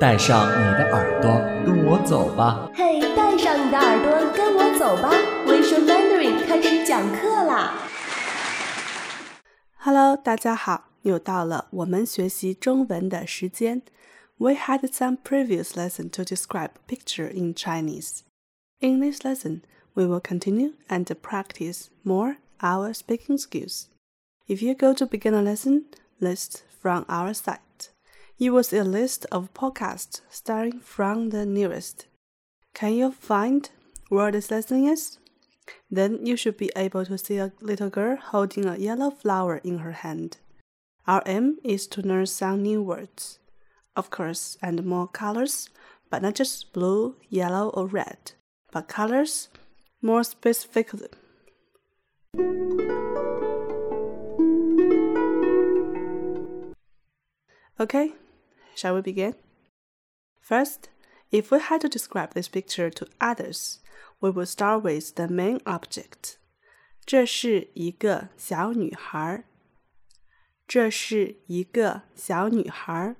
带上你的耳朵，跟我走吧。嘿，带上你的耳朵，跟我走吧。微说 Mandarin 开始讲课啦！Hello，大家好，又到了我们学习中文的时间。We had some previous lesson to describe picture in Chinese. In this lesson, we will continue and practice more our speaking skills. If you go to beginner lesson list from our site you was a list of podcasts starting from the nearest. Can you find where this lesson is? Then you should be able to see a little girl holding a yellow flower in her hand. Our aim is to learn some new words, of course, and more colors, but not just blue, yellow, or red, but colors more specifically. Okay, Shall we begin? First, if we had to describe this picture to others, we will start with the main object. 这是一个小女孩。这是一个小女孩。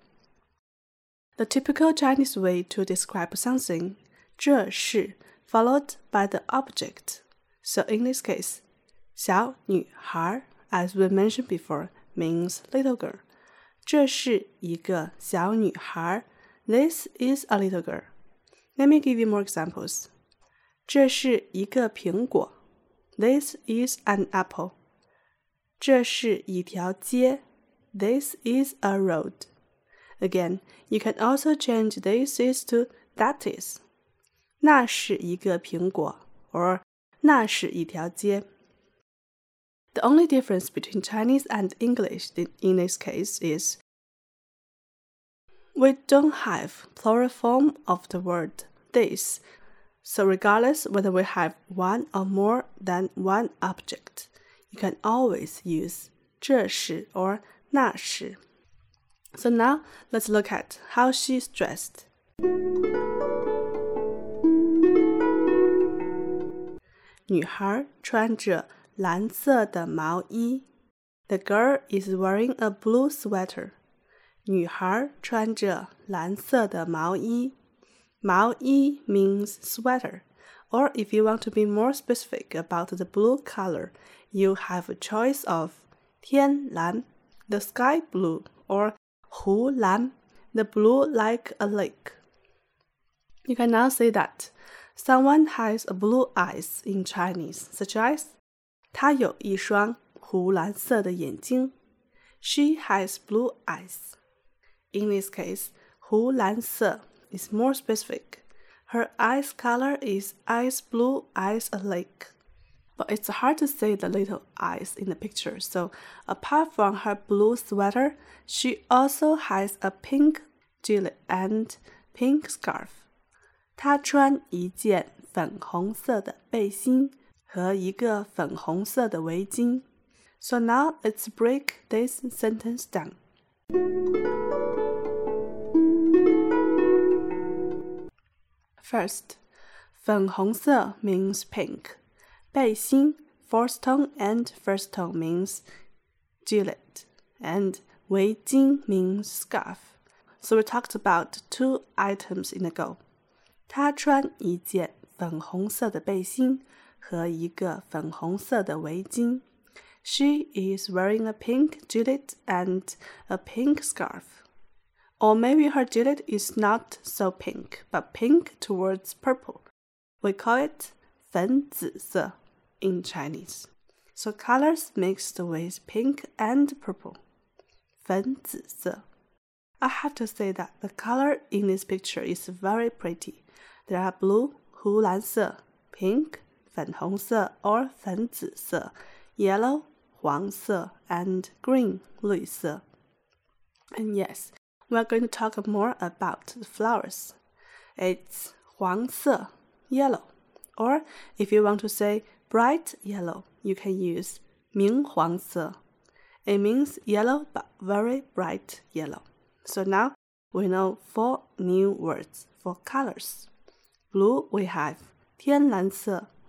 The typical Chinese way to describe something, 这是 followed by the object. So in this case, 小女孩, as we mentioned before, means little girl. 这是一个小女孩。This is a little girl. Let me give you more examples. 这是一个苹果。This is an apple. 这是一条街。This is a road. Again, you can also change this is to that is. 那是一个苹果，or 那是一条街。 the only difference between Chinese and English in this case is we don't have plural form of the word this. So regardless whether we have one or more than one object, you can always use 这是 or 那是. So now let's look at how she's dressed. 女孩穿着 蓝色的毛衣。The girl is wearing a blue sweater. 女孩穿着蓝色的毛衣。毛衣 means sweater. Or if you want to be more specific about the blue color, you have a choice of 天蓝 the sky blue, or 湖蓝 the blue like a lake. You can now say that someone has a blue eyes in Chinese, such as 她有一双湖蓝色的眼睛。She has blue eyes. In this case, 湖蓝色 is more specific. Her eyes color is ice blue as a lake. But it's hard to see the little eyes in the picture, so apart from her blue sweater, she also has a pink gilet and pink scarf. 她穿一件粉红色的背心 和一个粉红色的围巾。So now let's break this sentence down. First, 粉红色 means pink. 背心 fourth tone and first tone means gilet, and 围巾 means scarf. So we talked about two items in a go. 她穿一件粉红色的背心。和一个粉红色的围巾。She is wearing a pink gilet and a pink scarf. Or maybe her gilet is not so pink, but pink towards purple. We call it 粉紫色 in Chinese. So colors mixed with pink and purple. 粉紫色. I have to say that the color in this picture is very pretty. There are blue, 湖蓝色, pink, 粉红色 or 粉紫色，yellow 黄色 and green 绿色。And yes, we are going to talk more about the flowers. It's 黄色 yellow, or if you want to say bright yellow, you can use 明黄色. It means yellow but very bright yellow. So now we know four new words for colors. Blue we have 天蓝色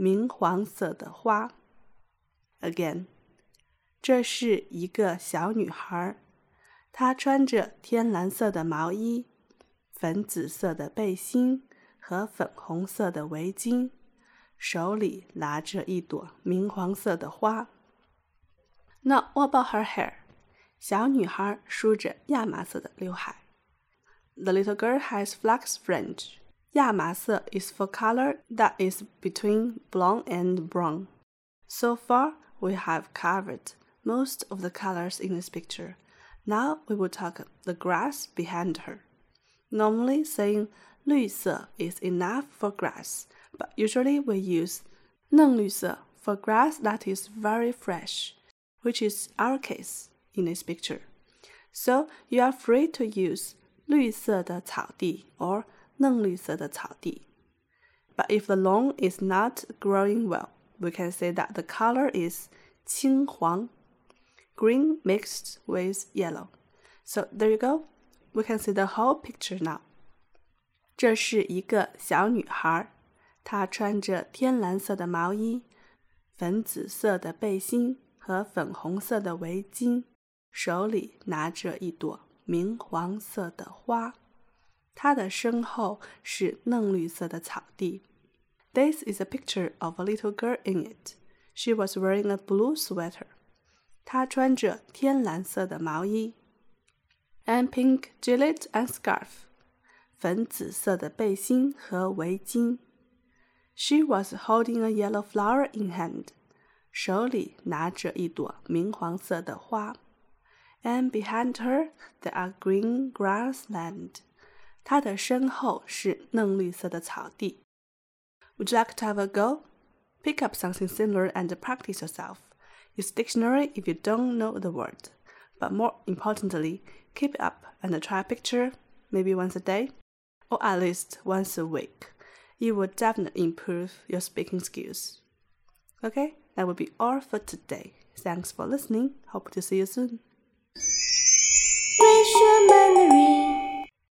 明黄色的花。Again，这是一个小女孩，她穿着天蓝色的毛衣、粉紫色的背心和粉红色的围巾。手里拿着一朵明黄色的花。Now what about her hair？小女孩梳着亚麻色的刘海。The little girl has flax fringe。亚麻色 is for color that is between blonde and brown. So far, we have covered most of the colors in this picture. Now we will talk the grass behind her. Normally, saying 绿色 is enough for grass but usually we use 嫩绿色 for grass that is very fresh, which is our case in this picture. So you are free to use 绿色的草地 or 嫩绿色的草地. But if the lawn is not growing well, we can say that the color is 青黄, green mixed with yellow. So there you go. We can see the whole picture now. 这是一个小女孩。她穿着天蓝色的毛衣、粉紫色的背心和粉红色的围巾，手里拿着一朵明黄色的花。 她的身后是嫩绿色的草地。This is a picture of a little girl in it. She was wearing a blue sweater. 她穿着天蓝色的毛衣，and pink gilet and scarf，粉紫色的背心和围巾。she was holding a yellow flower in hand，手里拿着一朵明黄色的花。And behind her there are green grassland， 她的身后是嫩绿色的草地。Would you like to have a go? Pick up something similar and practice yourself. Use dictionary if you don't know the word. But more importantly, keep it up and try a picture maybe once a day or at least once a week you will definitely improve your speaking skills. Okay, that will be all for today. Thanks for listening. Hope to see you soon.